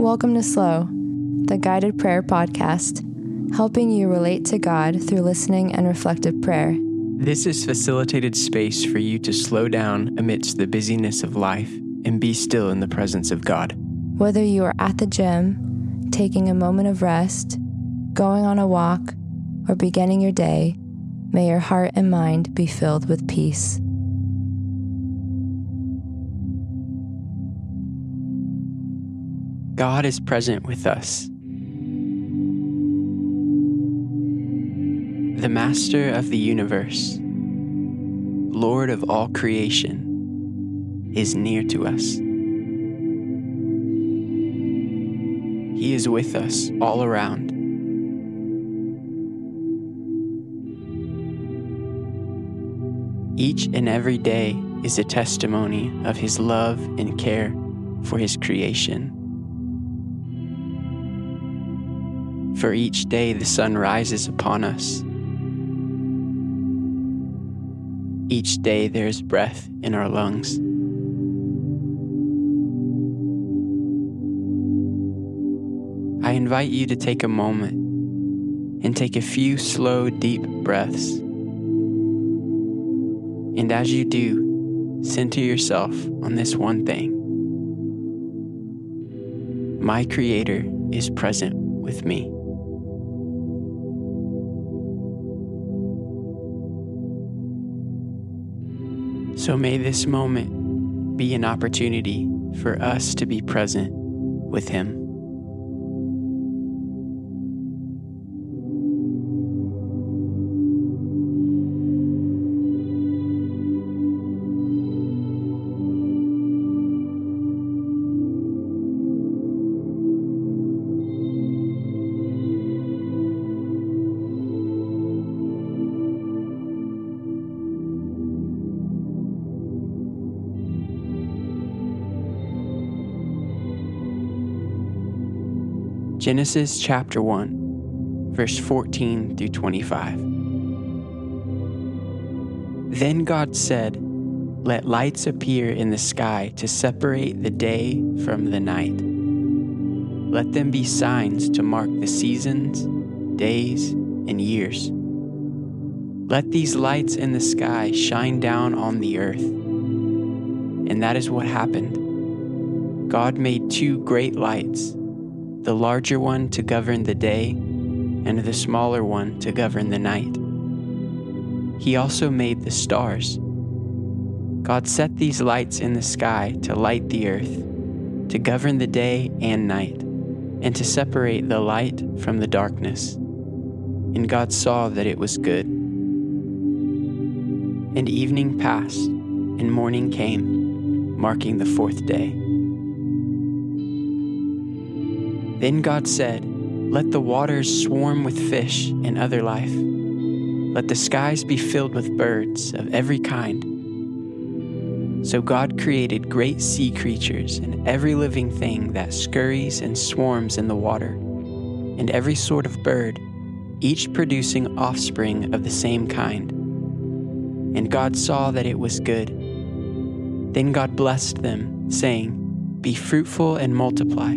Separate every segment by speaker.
Speaker 1: Welcome to Slow, the guided prayer podcast, helping you relate to God through listening and reflective prayer.
Speaker 2: This is facilitated space for you to slow down amidst the busyness of life and be still in the presence of God.
Speaker 1: Whether you are at the gym, taking a moment of rest, going on a walk, or beginning your day, may your heart and mind be filled with peace.
Speaker 2: God is present with us. The Master of the universe, Lord of all creation, is near to us. He is with us all around. Each and every day is a testimony of His love and care for His creation. For each day the sun rises upon us. Each day there is breath in our lungs. I invite you to take a moment and take a few slow, deep breaths. And as you do, center yourself on this one thing. My Creator is present with me. So may this moment be an opportunity for us to be present with Him. Genesis chapter 1, verse 14 through 25. Then God said, Let lights appear in the sky to separate the day from the night. Let them be signs to mark the seasons, days, and years. Let these lights in the sky shine down on the earth. And that is what happened. God made two great lights the larger one to govern the day, and the smaller one to govern the night. He also made the stars. God set these lights in the sky to light the earth, to govern the day and night, and to separate the light from the darkness. And God saw that it was good. And evening passed, and morning came, marking the fourth day. Then God said, Let the waters swarm with fish and other life. Let the skies be filled with birds of every kind. So God created great sea creatures and every living thing that scurries and swarms in the water, and every sort of bird, each producing offspring of the same kind. And God saw that it was good. Then God blessed them, saying, Be fruitful and multiply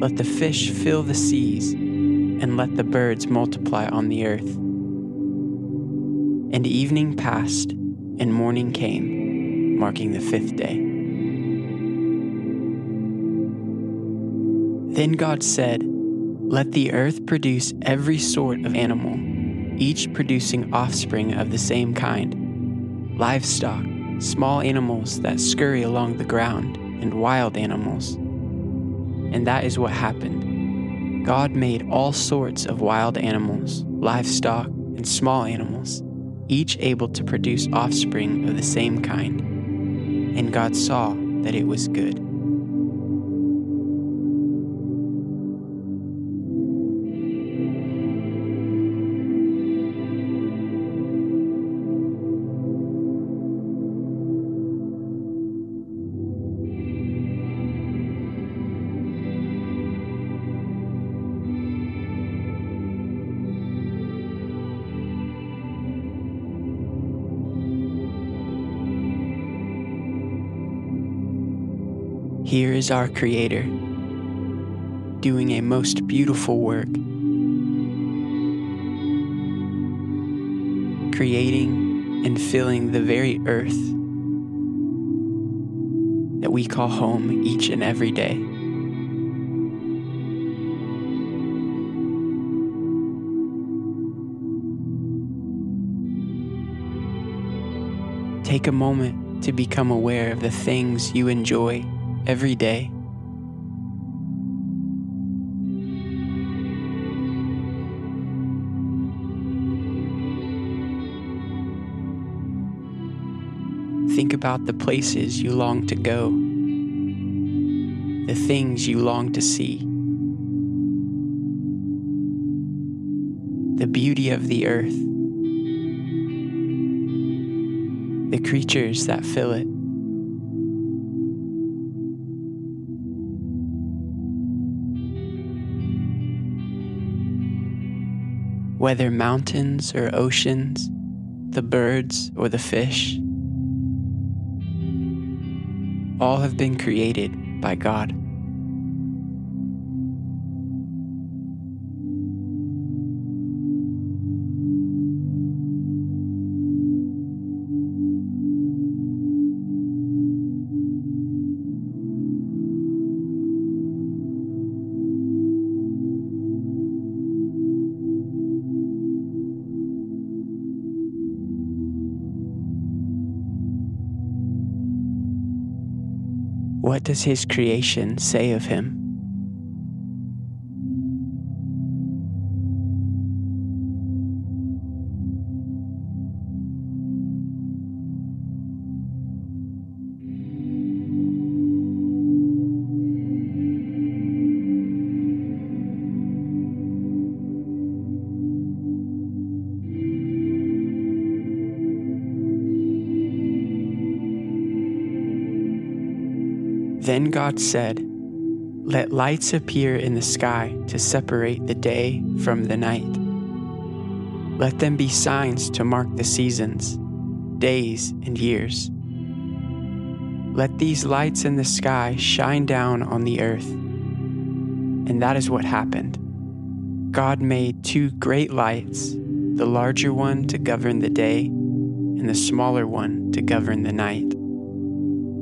Speaker 2: let the fish fill the seas, and let the birds multiply on the earth. And evening passed, and morning came, marking the fifth day. Then God said, Let the earth produce every sort of animal, each producing offspring of the same kind livestock, small animals that scurry along the ground, and wild animals and that is what happened. God made all sorts of wild animals, livestock, and small animals, each able to produce offspring of the same kind. And God saw that it was good. Here is our Creator, doing a most beautiful work, creating and filling the very earth that we call home each and every day. Take a moment to become aware of the things you enjoy every day. Think about the places you long to go, the things you long to see, the beauty of the earth, the creatures that fill it. Whether mountains or oceans, the birds or the fish, all have been created by God. What does his creation say of him? God said, Let lights appear in the sky to separate the day from the night. Let them be signs to mark the seasons, days, and years. Let these lights in the sky shine down on the earth. And that is what happened. God made two great lights, the larger one to govern the day, and the smaller one to govern the night.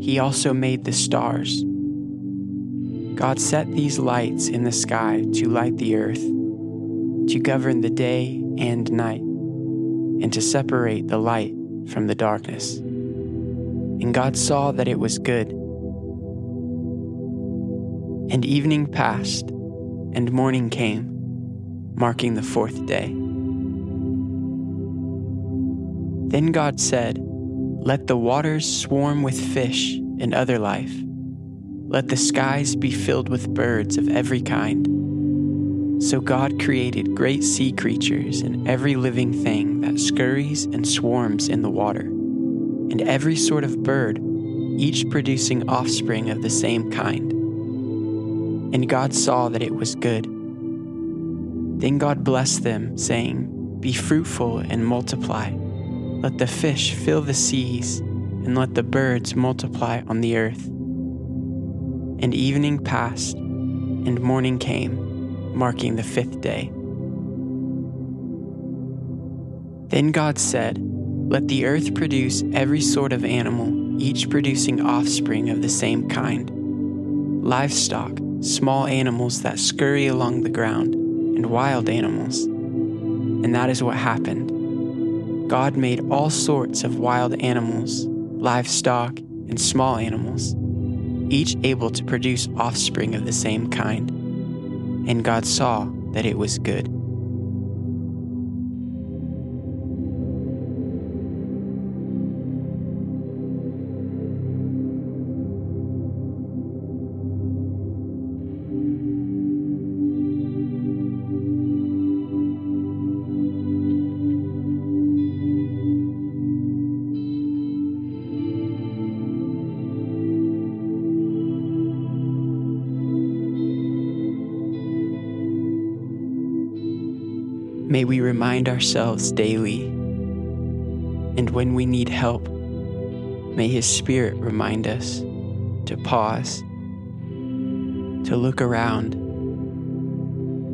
Speaker 2: He also made the stars. God set these lights in the sky to light the earth, to govern the day and night, and to separate the light from the darkness. And God saw that it was good. And evening passed, and morning came, marking the fourth day. Then God said, let the waters swarm with fish and other life. Let the skies be filled with birds of every kind. So God created great sea creatures and every living thing that scurries and swarms in the water, and every sort of bird, each producing offspring of the same kind. And God saw that it was good. Then God blessed them, saying, Be fruitful and multiply let the fish fill the seas, and let the birds multiply on the earth. And evening passed, and morning came, marking the fifth day. Then God said, Let the earth produce every sort of animal, each producing offspring of the same kind livestock, small animals that scurry along the ground, and wild animals. And that is what happened. God made all sorts of wild animals, livestock, and small animals, each able to produce offspring of the same kind. And God saw that it was good. May we remind ourselves daily, and when we need help, may His Spirit remind us to pause, to look around,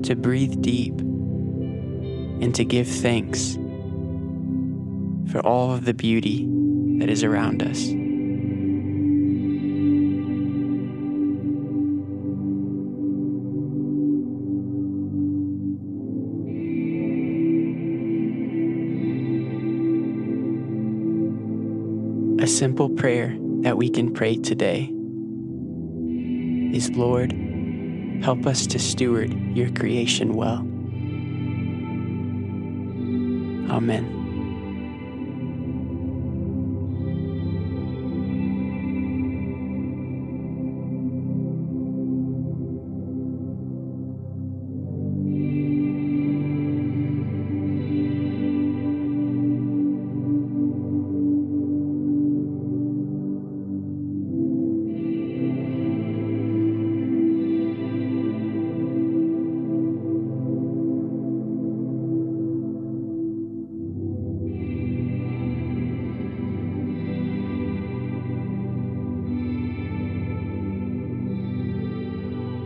Speaker 2: to breathe deep and to give thanks for all of the beauty that is around us. A simple prayer that we can pray today is Lord, help us to steward your creation well. Amen.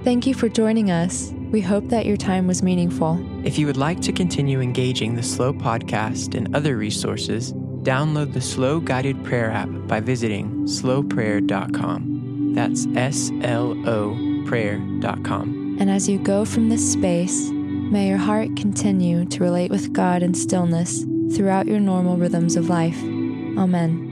Speaker 1: Thank you for joining us. We hope that your time was meaningful.
Speaker 2: If you would like to continue engaging the Slow podcast and other resources, download the Slow Guided Prayer app by visiting sloprayer.com. That's S L O prayer.com.
Speaker 1: And as you go from this space, may your heart continue to relate with God in stillness throughout your normal rhythms of life. Amen.